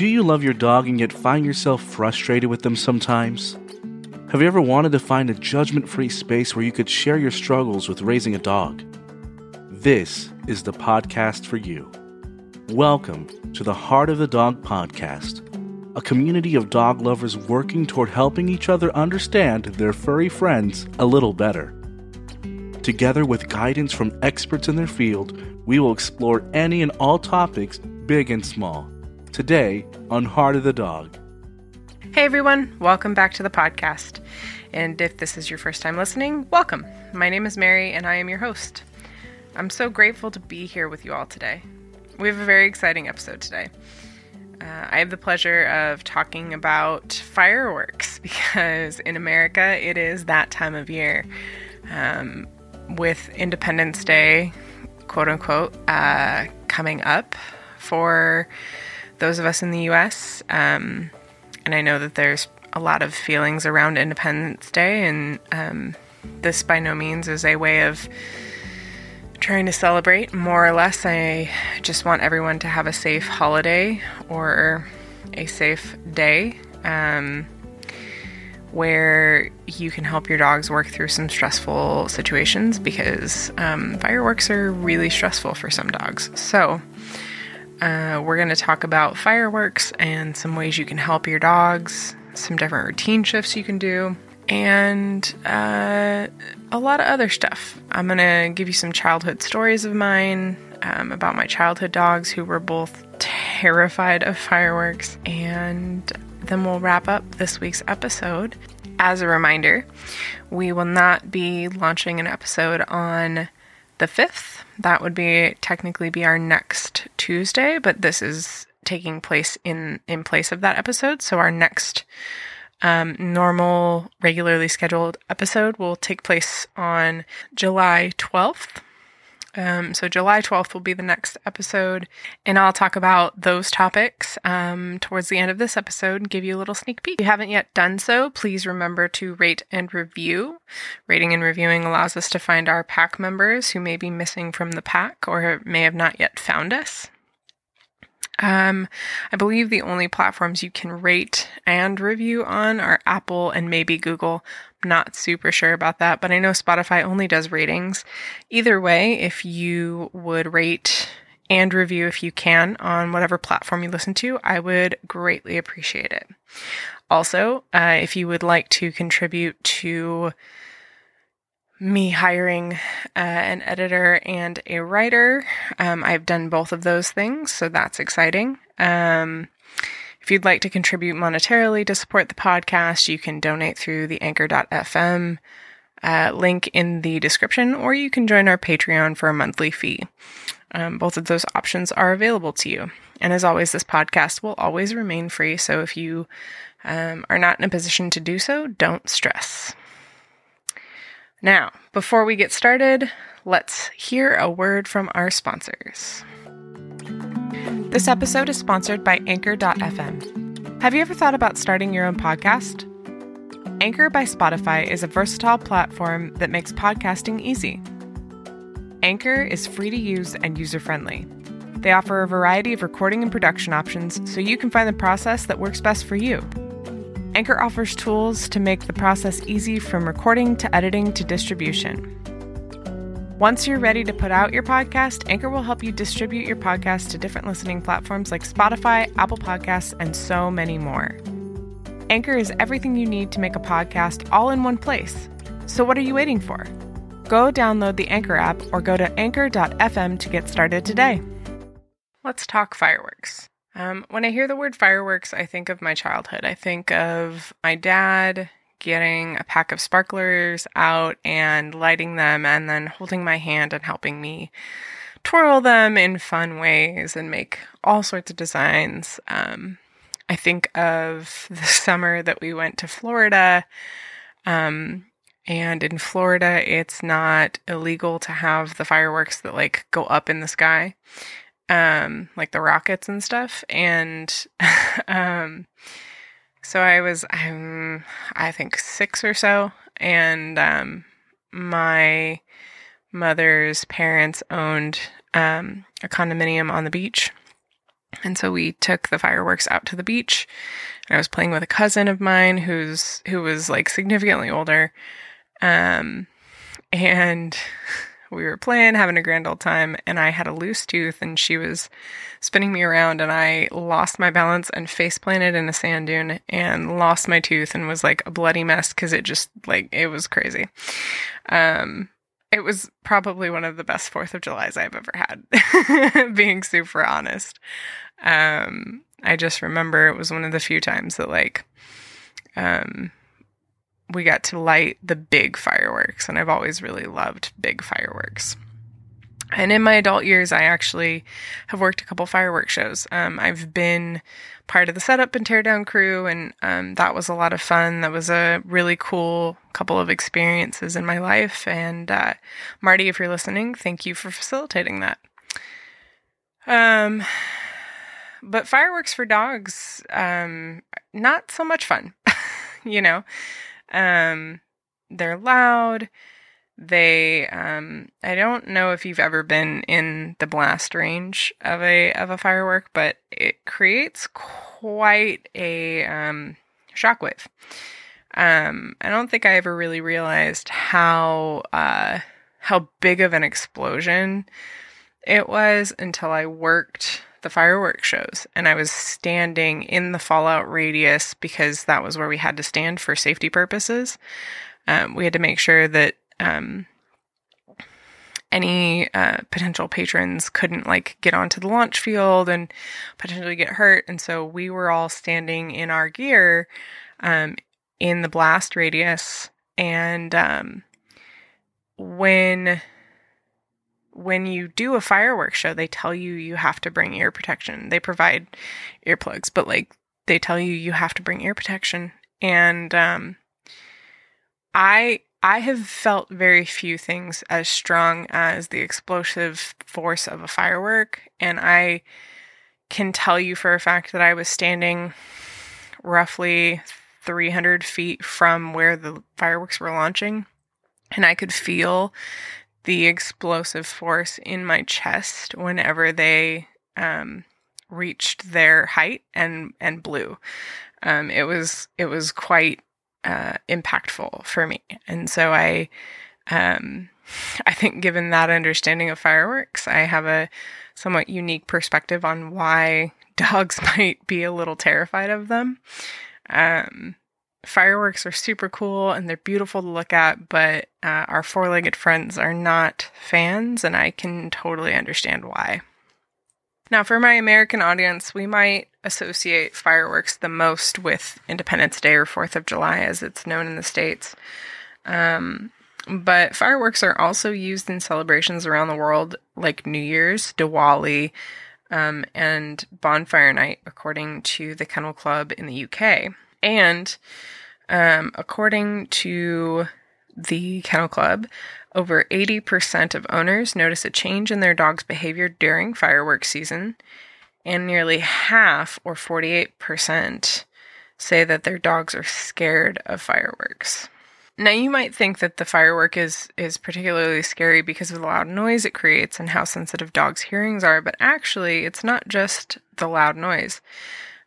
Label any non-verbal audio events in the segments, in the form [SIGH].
Do you love your dog and yet find yourself frustrated with them sometimes? Have you ever wanted to find a judgment free space where you could share your struggles with raising a dog? This is the podcast for you. Welcome to the Heart of the Dog podcast, a community of dog lovers working toward helping each other understand their furry friends a little better. Together with guidance from experts in their field, we will explore any and all topics, big and small today on Heart of the Dog. Hey everyone, welcome back to the podcast. And if this is your first time listening, welcome. My name is Mary and I am your host. I'm so grateful to be here with you all today. We have a very exciting episode today. Uh, I have the pleasure of talking about fireworks [LAUGHS] because in America it is that time of year. Um, with Independence Day, quote unquote, uh, coming up for those of us in the US. Um, and I know that there's a lot of feelings around Independence Day, and um, this by no means is a way of trying to celebrate. More or less, I just want everyone to have a safe holiday or a safe day um, where you can help your dogs work through some stressful situations because um, fireworks are really stressful for some dogs. So, uh, we're going to talk about fireworks and some ways you can help your dogs, some different routine shifts you can do, and uh, a lot of other stuff. I'm going to give you some childhood stories of mine um, about my childhood dogs who were both terrified of fireworks, and then we'll wrap up this week's episode. As a reminder, we will not be launching an episode on the 5th that would be technically be our next Tuesday, but this is taking place in in place of that episode. So our next um, normal, regularly scheduled episode will take place on July 12th. Um, so July 12th will be the next episode, and I'll talk about those topics um, towards the end of this episode and give you a little sneak peek. If you haven't yet done so, please remember to rate and review. Rating and reviewing allows us to find our pack members who may be missing from the pack or may have not yet found us. Um, I believe the only platforms you can rate and review on are Apple and maybe Google. not super sure about that, but I know Spotify only does ratings. Either way, if you would rate and review if you can on whatever platform you listen to, I would greatly appreciate it. Also, uh, if you would like to contribute to me hiring uh, an editor and a writer. Um, I've done both of those things, so that's exciting. Um, if you'd like to contribute monetarily to support the podcast, you can donate through the anchor.fm uh, link in the description, or you can join our Patreon for a monthly fee. Um, both of those options are available to you. And as always, this podcast will always remain free. So if you um, are not in a position to do so, don't stress. Now, before we get started, let's hear a word from our sponsors. This episode is sponsored by Anchor.fm. Have you ever thought about starting your own podcast? Anchor by Spotify is a versatile platform that makes podcasting easy. Anchor is free to use and user friendly. They offer a variety of recording and production options so you can find the process that works best for you. Anchor offers tools to make the process easy from recording to editing to distribution. Once you're ready to put out your podcast, Anchor will help you distribute your podcast to different listening platforms like Spotify, Apple Podcasts, and so many more. Anchor is everything you need to make a podcast all in one place. So, what are you waiting for? Go download the Anchor app or go to anchor.fm to get started today. Let's talk fireworks. Um, when I hear the word fireworks, I think of my childhood. I think of my dad getting a pack of sparklers out and lighting them, and then holding my hand and helping me twirl them in fun ways and make all sorts of designs. Um, I think of the [LAUGHS] summer that we went to Florida. Um, and in Florida, it's not illegal to have the fireworks that like go up in the sky um, like the rockets and stuff. And [LAUGHS] um, so I was, um, I think six or so, and um, my mother's parents owned um, a condominium on the beach. And so we took the fireworks out to the beach. And I was playing with a cousin of mine who's who was like significantly older. Um and [LAUGHS] we were playing, having a grand old time, and I had a loose tooth and she was spinning me around and I lost my balance and face planted in a sand dune and lost my tooth and was like a bloody mess because it just like it was crazy. Um it was probably one of the best Fourth of July's I've ever had, [LAUGHS] being super honest. Um, I just remember it was one of the few times that like um, we got to light the big fireworks, and I've always really loved big fireworks. And in my adult years, I actually have worked a couple fireworks shows. Um, I've been part of the setup and teardown crew, and um, that was a lot of fun. That was a really cool couple of experiences in my life. And uh, Marty, if you're listening, thank you for facilitating that. Um, but fireworks for dogs, um, not so much fun. [LAUGHS] you know, um, they're loud. They um i don't know if you've ever been in the blast range of a of a firework but it creates quite a um shockwave. Um i don't think i ever really realized how uh how big of an explosion it was until i worked the fireworks shows and i was standing in the fallout radius because that was where we had to stand for safety purposes um, we had to make sure that um, any uh, potential patrons couldn't like get onto the launch field and potentially get hurt. And so we were all standing in our gear um, in the blast radius. And um, when when you do a fireworks show, they tell you you have to bring ear protection. They provide earplugs, but like they tell you you have to bring ear protection. And um, I I have felt very few things as strong as the explosive force of a firework. And I can tell you for a fact that I was standing roughly 300 feet from where the fireworks were launching. And I could feel the explosive force in my chest whenever they um, reached their height and, and blew. Um, it was it was quite uh, impactful for me. And so I, um, I think given that understanding of fireworks, I have a somewhat unique perspective on why [LAUGHS] dogs [LAUGHS] might be a little terrified of them. Um, fireworks are super cool and they're beautiful to look at, but uh, our four legged friends are not fans, and I can totally understand why. Now, for my American audience, we might associate fireworks the most with Independence Day or 4th of July, as it's known in the States. Um, but fireworks are also used in celebrations around the world, like New Year's, Diwali, um, and Bonfire Night, according to the Kennel Club in the UK. And um, according to the Kennel Club, over 80% of owners notice a change in their dog's behavior during fireworks season, and nearly half, or 48%, say that their dogs are scared of fireworks. Now you might think that the firework is is particularly scary because of the loud noise it creates and how sensitive dogs' hearings are, but actually it's not just the loud noise.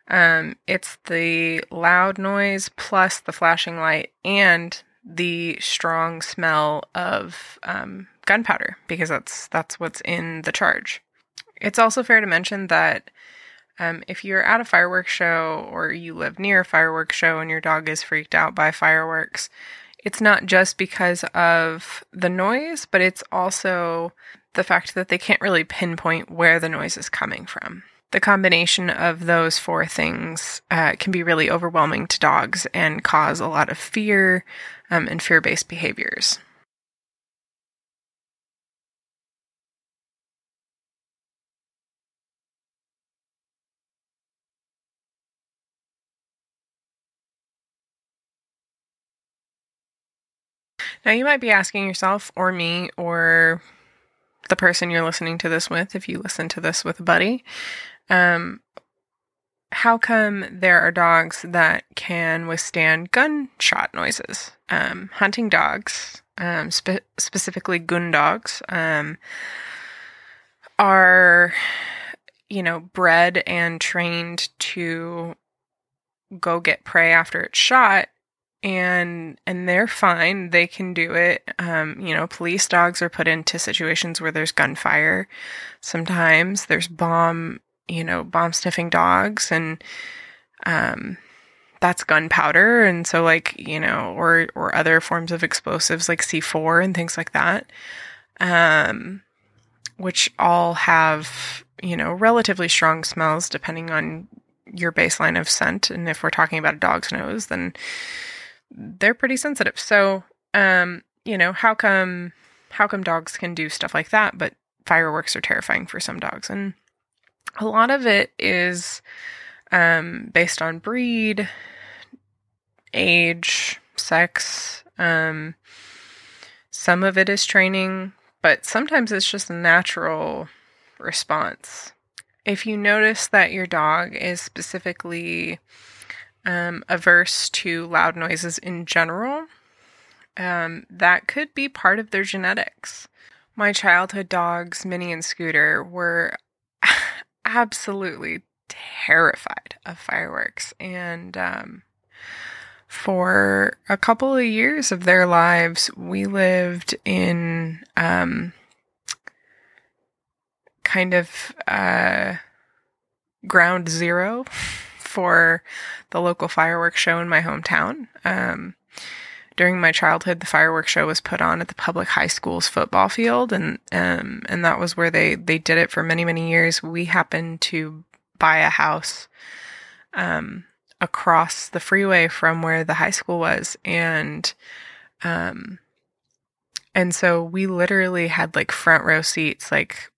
Um, it's the loud noise plus the flashing light and the strong smell of um, gunpowder because that's that's what's in the charge. It's also fair to mention that um, if you're at a fireworks show or you live near a fireworks show and your dog is freaked out by fireworks, it's not just because of the noise, but it's also the fact that they can't really pinpoint where the noise is coming from the combination of those four things uh, can be really overwhelming to dogs and cause a lot of fear um, and fear based behaviors. Now, you might be asking yourself, or me, or the person you're listening to this with, if you listen to this with a buddy, um, how come there are dogs that can withstand gunshot noises? Um, hunting dogs, um, spe- specifically gun dogs, um, are you know, bred and trained to go get prey after it's shot and and they're fine. They can do it. Um, you know police dogs are put into situations where there's gunfire. Sometimes there's bomb you know bomb sniffing dogs and um, that's gunpowder and so like you know or or other forms of explosives like c4 and things like that um, which all have you know relatively strong smells depending on your baseline of scent and if we're talking about a dog's nose then they're pretty sensitive. So, um, you know, how come how come dogs can do stuff like that, but fireworks are terrifying for some dogs? And a lot of it is um, based on breed, age, sex. Um, some of it is training, but sometimes it's just a natural response. If you notice that your dog is specifically um, averse to loud noises in general, um, that could be part of their genetics. My childhood dogs, Minnie and Scooter, were absolutely terrified of fireworks. And um, for a couple of years of their lives, we lived in um, kind of uh, ground zero for the local fireworks show in my hometown. Um, during my childhood, the fireworks show was put on at the public high school's football field, and um, and that was where they they did it for many many years. We happened to buy a house um, across the freeway from where the high school was, and um, and so we literally had like front row seats. Like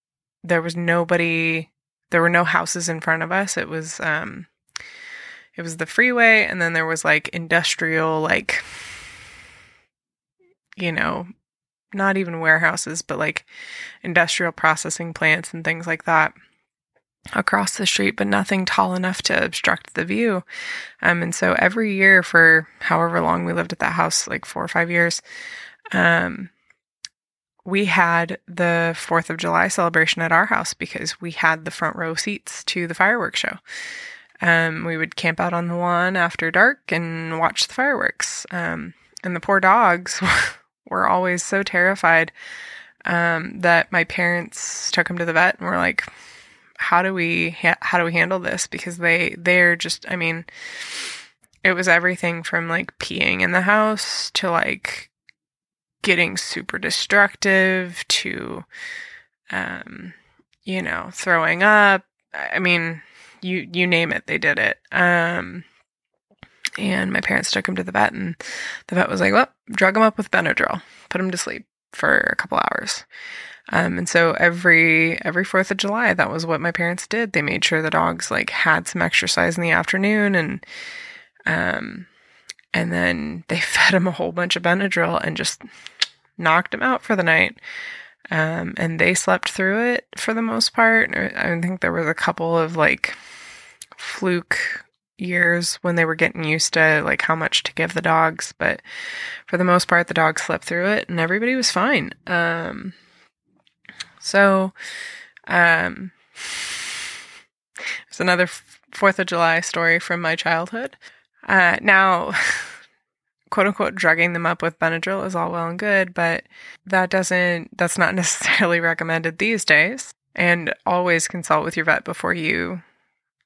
there was nobody, there were no houses in front of us. It was um, it was the freeway and then there was like industrial like you know not even warehouses but like industrial processing plants and things like that across the street but nothing tall enough to obstruct the view um and so every year for however long we lived at that house like 4 or 5 years um we had the 4th of July celebration at our house because we had the front row seats to the fireworks show. Um, we would camp out on the lawn after dark and watch the fireworks. Um, and the poor dogs [LAUGHS] were always so terrified um, that my parents took him to the vet and were like, "How do we ha- how do we handle this?" Because they they're just I mean, it was everything from like peeing in the house to like getting super destructive to um, you know throwing up. I mean you you name it, they did it. Um, and my parents took him to the vet, and the vet was like, "Well, drug him up with Benadryl, put him to sleep for a couple hours." Um, and so every every Fourth of July, that was what my parents did. They made sure the dogs like had some exercise in the afternoon, and um, and then they [LAUGHS] fed him a whole bunch of Benadryl and just knocked him out for the night. Um, and they slept through it for the most part. I think there was a couple of like fluke years when they were getting used to like how much to give the dogs, but for the most part, the dogs slept through it and everybody was fine. Um, so, um, it's another Fourth of July story from my childhood. Uh, now, [LAUGHS] quote unquote drugging them up with Benadryl is all well and good, but that doesn't, that's not [LAUGHS] necessarily recommended these days. And always consult with your vet before you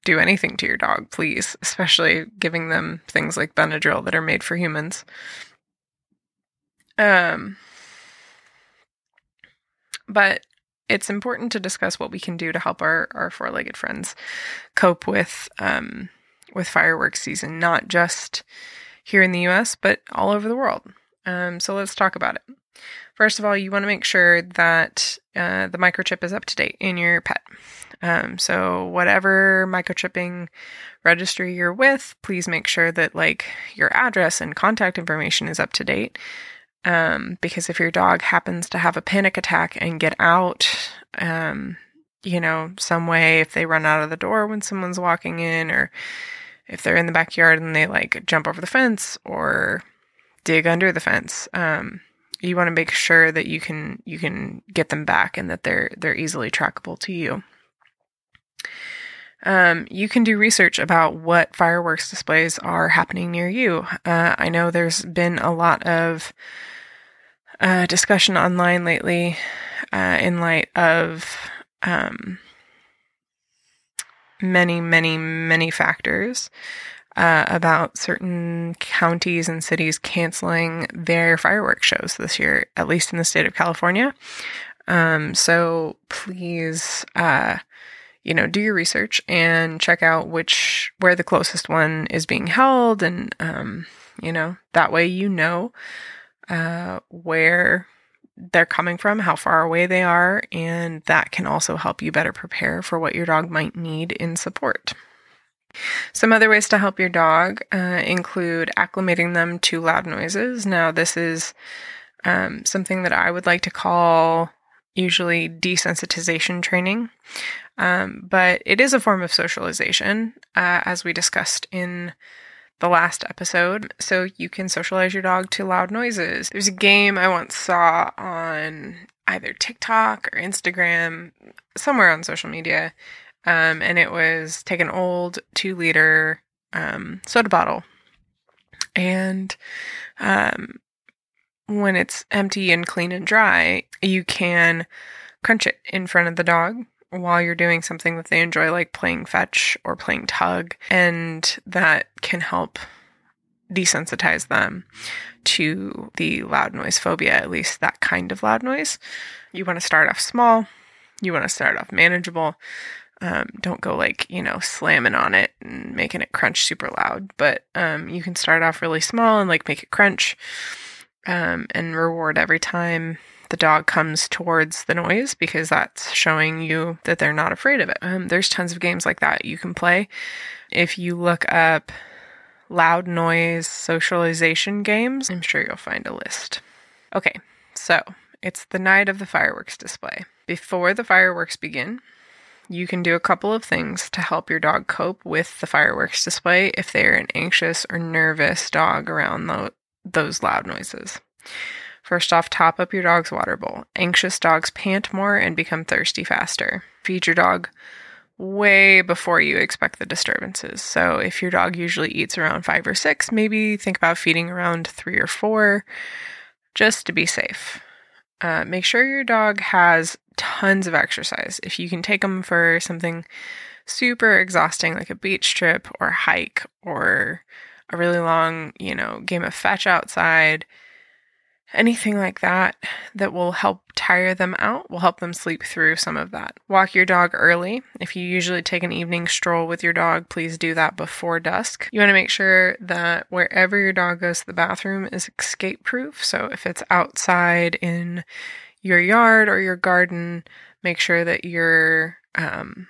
do anything to your dog, please, especially giving them things like Benadryl that are made for humans. Um, but it's important to discuss what we can do to help our, our four-legged friends cope with um, with fireworks season, not just here in the US, but all over the world. Um, so let's talk about it. First of all, you want to make sure that uh, the microchip is up to date in your pet. Um, so whatever microchipping registry you're with, please make sure that like your address and contact information is up to date. Um, because if your dog happens to have a panic attack and get out, um, you know, some way, if they run out of the door when someone's walking in, or if they're in the backyard and they like jump over the fence or dig under the fence, um, you want to make sure that you can you can get them back and that they're they're easily trackable to you. Um, you can do research about what fireworks displays are happening near you. Uh, I know there's been a lot of uh, discussion online lately uh, in light of um, many, many, many factors uh, about certain counties and cities canceling their fireworks shows this year, at least in the state of California. Um, so please, uh, you know, do your research and check out which where the closest one is being held, and um, you know that way you know uh, where they're coming from, how far away they are, and that can also help you better prepare for what your dog might need in support. Some other ways to help your dog uh, include acclimating them to loud noises. Now, this is um, something that I would like to call usually desensitization training. Um, but it is a form of socialization, uh, as we discussed in the last episode. So you can socialize your dog to loud noises. There's a game I once saw on either TikTok or Instagram, somewhere on social media. Um, and it was take an old two liter um, soda bottle and um, when it's empty and clean and dry, you can crunch it in front of the dog while you're doing something that they enjoy, like playing fetch or playing tug. And that can help desensitize them to the loud noise phobia, at least that kind of loud noise. You want to start off small, you want to start off manageable. Um, don't go like, you know, slamming on it and making it crunch super loud, but um, you can start off really small and like make it crunch um, and reward every time the dog comes towards the noise because that's showing you that they're not afraid of it. Um, there's tons of games like that you can play. If you look up loud noise socialization games, I'm sure you'll find a list. Okay, so it's the night of the fireworks display. Before the fireworks begin, you can do a couple of things to help your dog cope with the fireworks display if they're an anxious or nervous dog around the, those loud noises. First off, top up your dog's water bowl. Anxious dogs pant more and become thirsty faster. Feed your dog way before you expect the disturbances. So, if your dog usually eats around five or six, maybe think about feeding around three or four just to be safe. Uh, make sure your dog has tons of exercise. If you can take them for something super exhausting like a beach trip or hike or a really long, you know, game of fetch outside, anything like that that will help tire them out will help them sleep through some of that. Walk your dog early. If you usually take an evening stroll with your dog, please do that before dusk. You want to make sure that wherever your dog goes to the bathroom is escape proof. So if it's outside in your yard or your garden, make sure that you're um,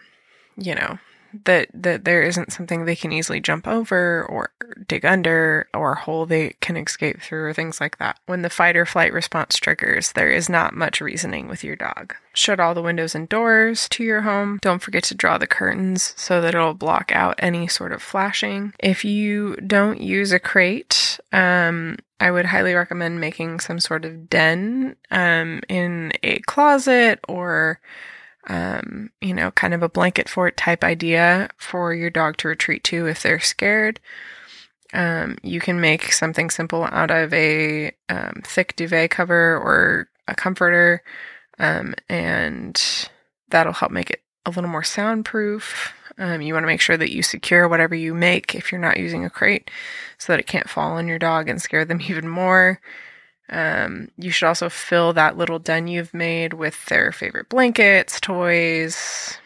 you know, that that there isn't something they can easily jump over or dig under or a hole they can escape through or things like that. When the fight or flight response triggers, there is not much reasoning with your dog. Shut all the windows and doors to your home. Don't forget to draw the curtains so that it'll block out any sort of flashing. If you don't use a crate, um, I would highly recommend making some sort of den um, in a closet or um, you know, kind of a blanket fort type idea for your dog to retreat to if they're scared. Um, you can make something simple out of a um, thick duvet cover or a comforter, um, and that'll help make it a little more soundproof. Um, you want to make sure that you secure whatever you make if you're not using a crate so that it can't fall on your dog and scare them [LAUGHS] even more. Um, you should also fill that little den you've made with their favorite blankets, toys,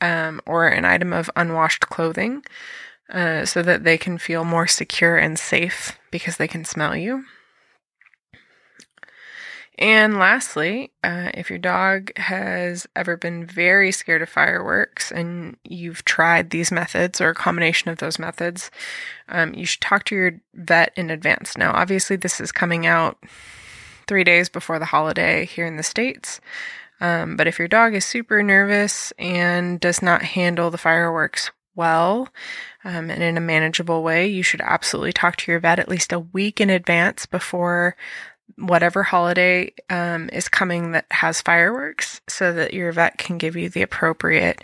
um, or an item of unwashed clothing uh, so that they can feel more secure and safe because they can smell you. And lastly, uh, if your dog has ever been very scared of fireworks and you've tried these methods or a combination of those methods, um, you should talk to your vet in advance. Now, obviously, this is coming out three days before the holiday here in the States. Um, but if your dog is super nervous and does not handle the fireworks well um, and in a manageable way, you should absolutely talk to your vet at least a week in advance before whatever holiday um, is coming that has fireworks so that your vet can give you the appropriate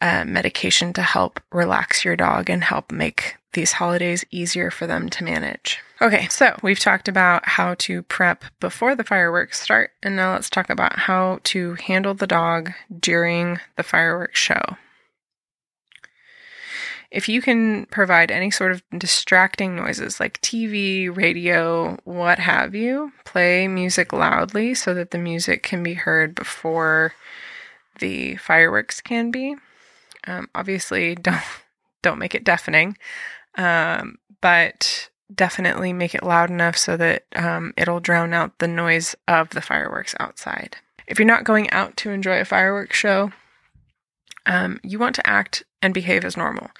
uh, medication to help relax your dog and help make these holidays easier for them to manage. Okay, so we've talked about how to prep before the fireworks start, and now let's talk about how to handle the dog during the fireworks show. If you can provide any sort of distracting noises like TV, radio, what have you, play music loudly so that the music can be heard before the fireworks can be. Um, obviously, [LAUGHS] don't don't make it deafening, um, but definitely make it loud enough so that um, it'll drown out the noise of the fireworks outside. If you're not going out to enjoy a fireworks show, um, you want to act and behave as normal.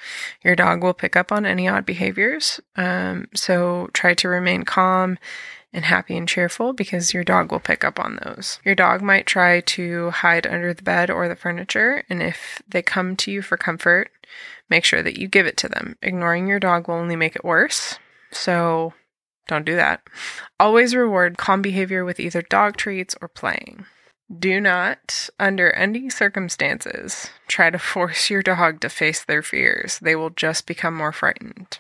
Your dog will pick up on any odd behaviors, um, so try to remain calm and happy and cheerful because your dog will pick up on those. Your dog might try to hide under the bed or the furniture, and if they come to you for comfort, make sure that you give it to them. Ignoring your dog will only make it worse. So don't do that. Always reward calm behavior with either dog treats or playing. Do not, under any circumstances, try to force your dog to face their fears. They will just become more frightened.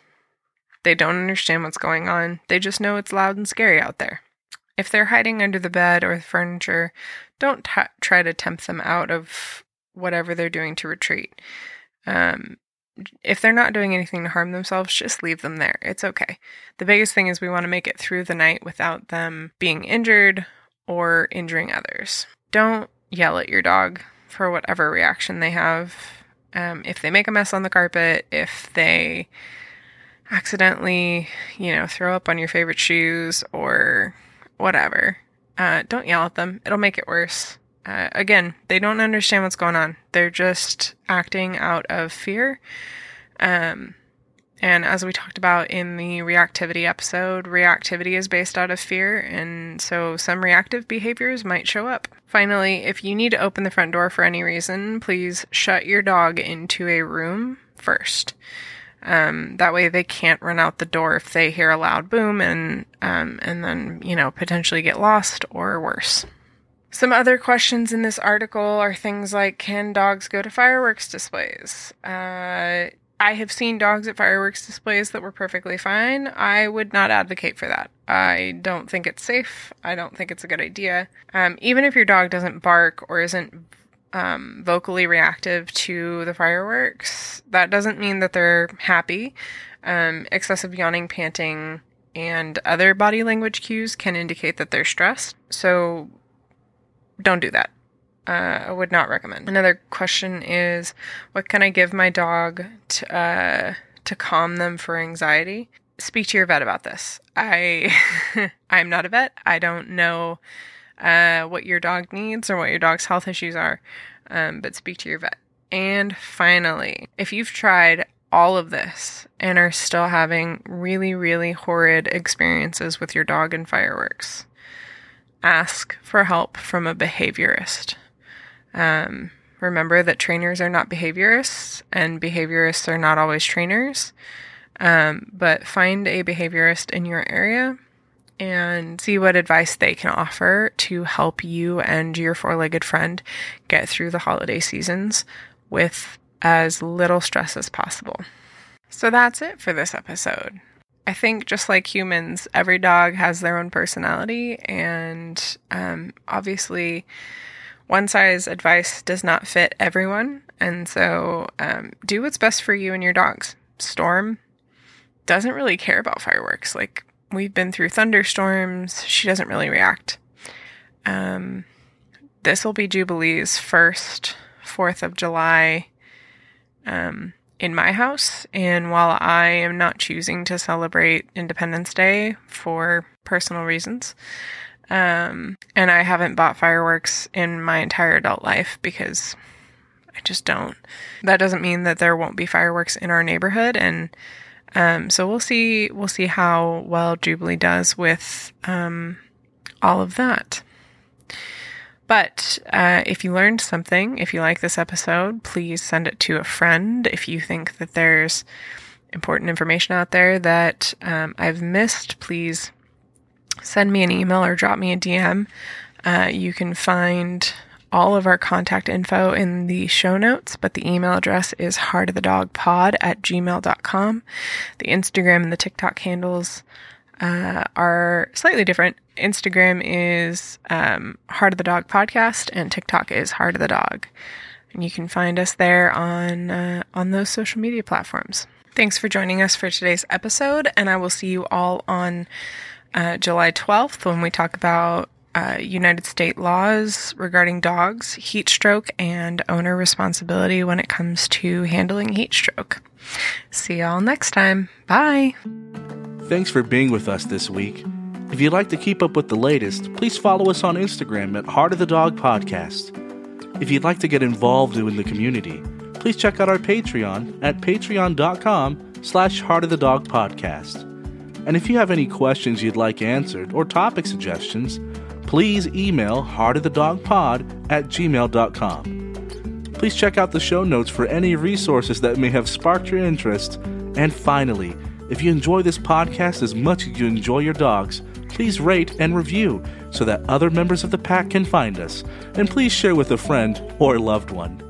They don't understand what's going on, they just know it's loud and scary out there. If they're hiding under the bed or the furniture, don't t- try to tempt them out of whatever they're doing to retreat. Um, if they're not doing anything to harm themselves, just leave them there. It's okay. The biggest thing is we want to make it through the night without them being injured or injuring others. Don't yell at your dog for whatever reaction they have. Um, if they make a mess on the carpet, if they accidentally, you know, throw up on your favorite shoes or whatever, uh, don't yell at them. It'll make it worse. Uh, again, they don't understand what's going on. They're just acting out of fear. Um, and as we talked about in the reactivity episode, reactivity is based out of fear, and so some reactive behaviors might show up. Finally, if you need to open the front door for any reason, please shut your dog into a room first. Um, that way, they can't run out the door if they hear a loud boom and um, and then you know potentially get lost or worse. Some other questions in this article are things like Can dogs go to fireworks displays? Uh, I have seen dogs at fireworks displays that were perfectly fine. I would not advocate for that. I don't think it's safe. I don't think it's a good idea. Um, even if your dog doesn't bark or isn't um, vocally reactive to the fireworks, that doesn't mean that they're happy. Um, excessive yawning, panting, and other body language cues can indicate that they're stressed. So don't do that. Uh, I would not recommend. Another question is, what can I give my dog to uh, to calm them for anxiety? Speak to your vet about this. I [LAUGHS] I'm not a vet. I don't know uh, what your dog needs or what your dog's health issues are, um, but speak to your vet. And finally, if you've tried all of this and are still having really, really horrid experiences with your dog and fireworks, ask for help from a behaviorist. Um, remember that trainers are not behaviorists, and behaviorists are not always trainers. Um, but find a behaviorist in your area and see what advice they can offer to help you and your four legged friend get through the holiday seasons with as little stress as possible. So that's it for this episode. I think just like humans, every dog has their own personality, and um, obviously, one size advice does not fit everyone. And so, um, do what's best for you and your dogs. Storm doesn't really care about fireworks. Like, we've been through thunderstorms, she doesn't really react. Um, this will be Jubilee's first 4th of July um, in my house. And while I am not choosing to celebrate Independence Day for personal reasons, um, and I haven't bought fireworks in my entire adult life because I just don't. That doesn't mean that there won't be fireworks in our neighborhood, and um, so we'll see. We'll see how well Jubilee does with um, all of that. But uh, if you learned something, if you like this episode, please send it to a friend. If you think that there's important information out there that um, I've missed, please send me an email or drop me a DM. Uh, you can find all of our contact info in the show notes, but the email address is heartofthedogpod at gmail.com. The Instagram and the TikTok handles uh, are slightly different. Instagram is um, Heart of the Dog Podcast, and TikTok is Heart of the Dog. And you can find us there on uh, on those social media platforms. Thanks for joining us for today's episode, and I will see you all on uh, July 12th when we talk about uh, United State laws regarding dogs, heat stroke, and owner responsibility when it comes to handling heat stroke. See y'all next time. Bye. Thanks for being with us this week. If you'd like to keep up with the latest, please follow us on Instagram at Heart of the Dog Podcast. If you'd like to get involved in the community, please check out our Patreon at patreon.com slash Heart of the Dog Podcast. And if you have any questions you'd like answered or topic suggestions, please email heartofthedogpod at gmail.com. Please check out the show notes for any resources that may have sparked your interest. And finally, if you enjoy this podcast as much as you enjoy your dogs, please rate and review so that other members of the pack can find us. And please share with a friend or loved one.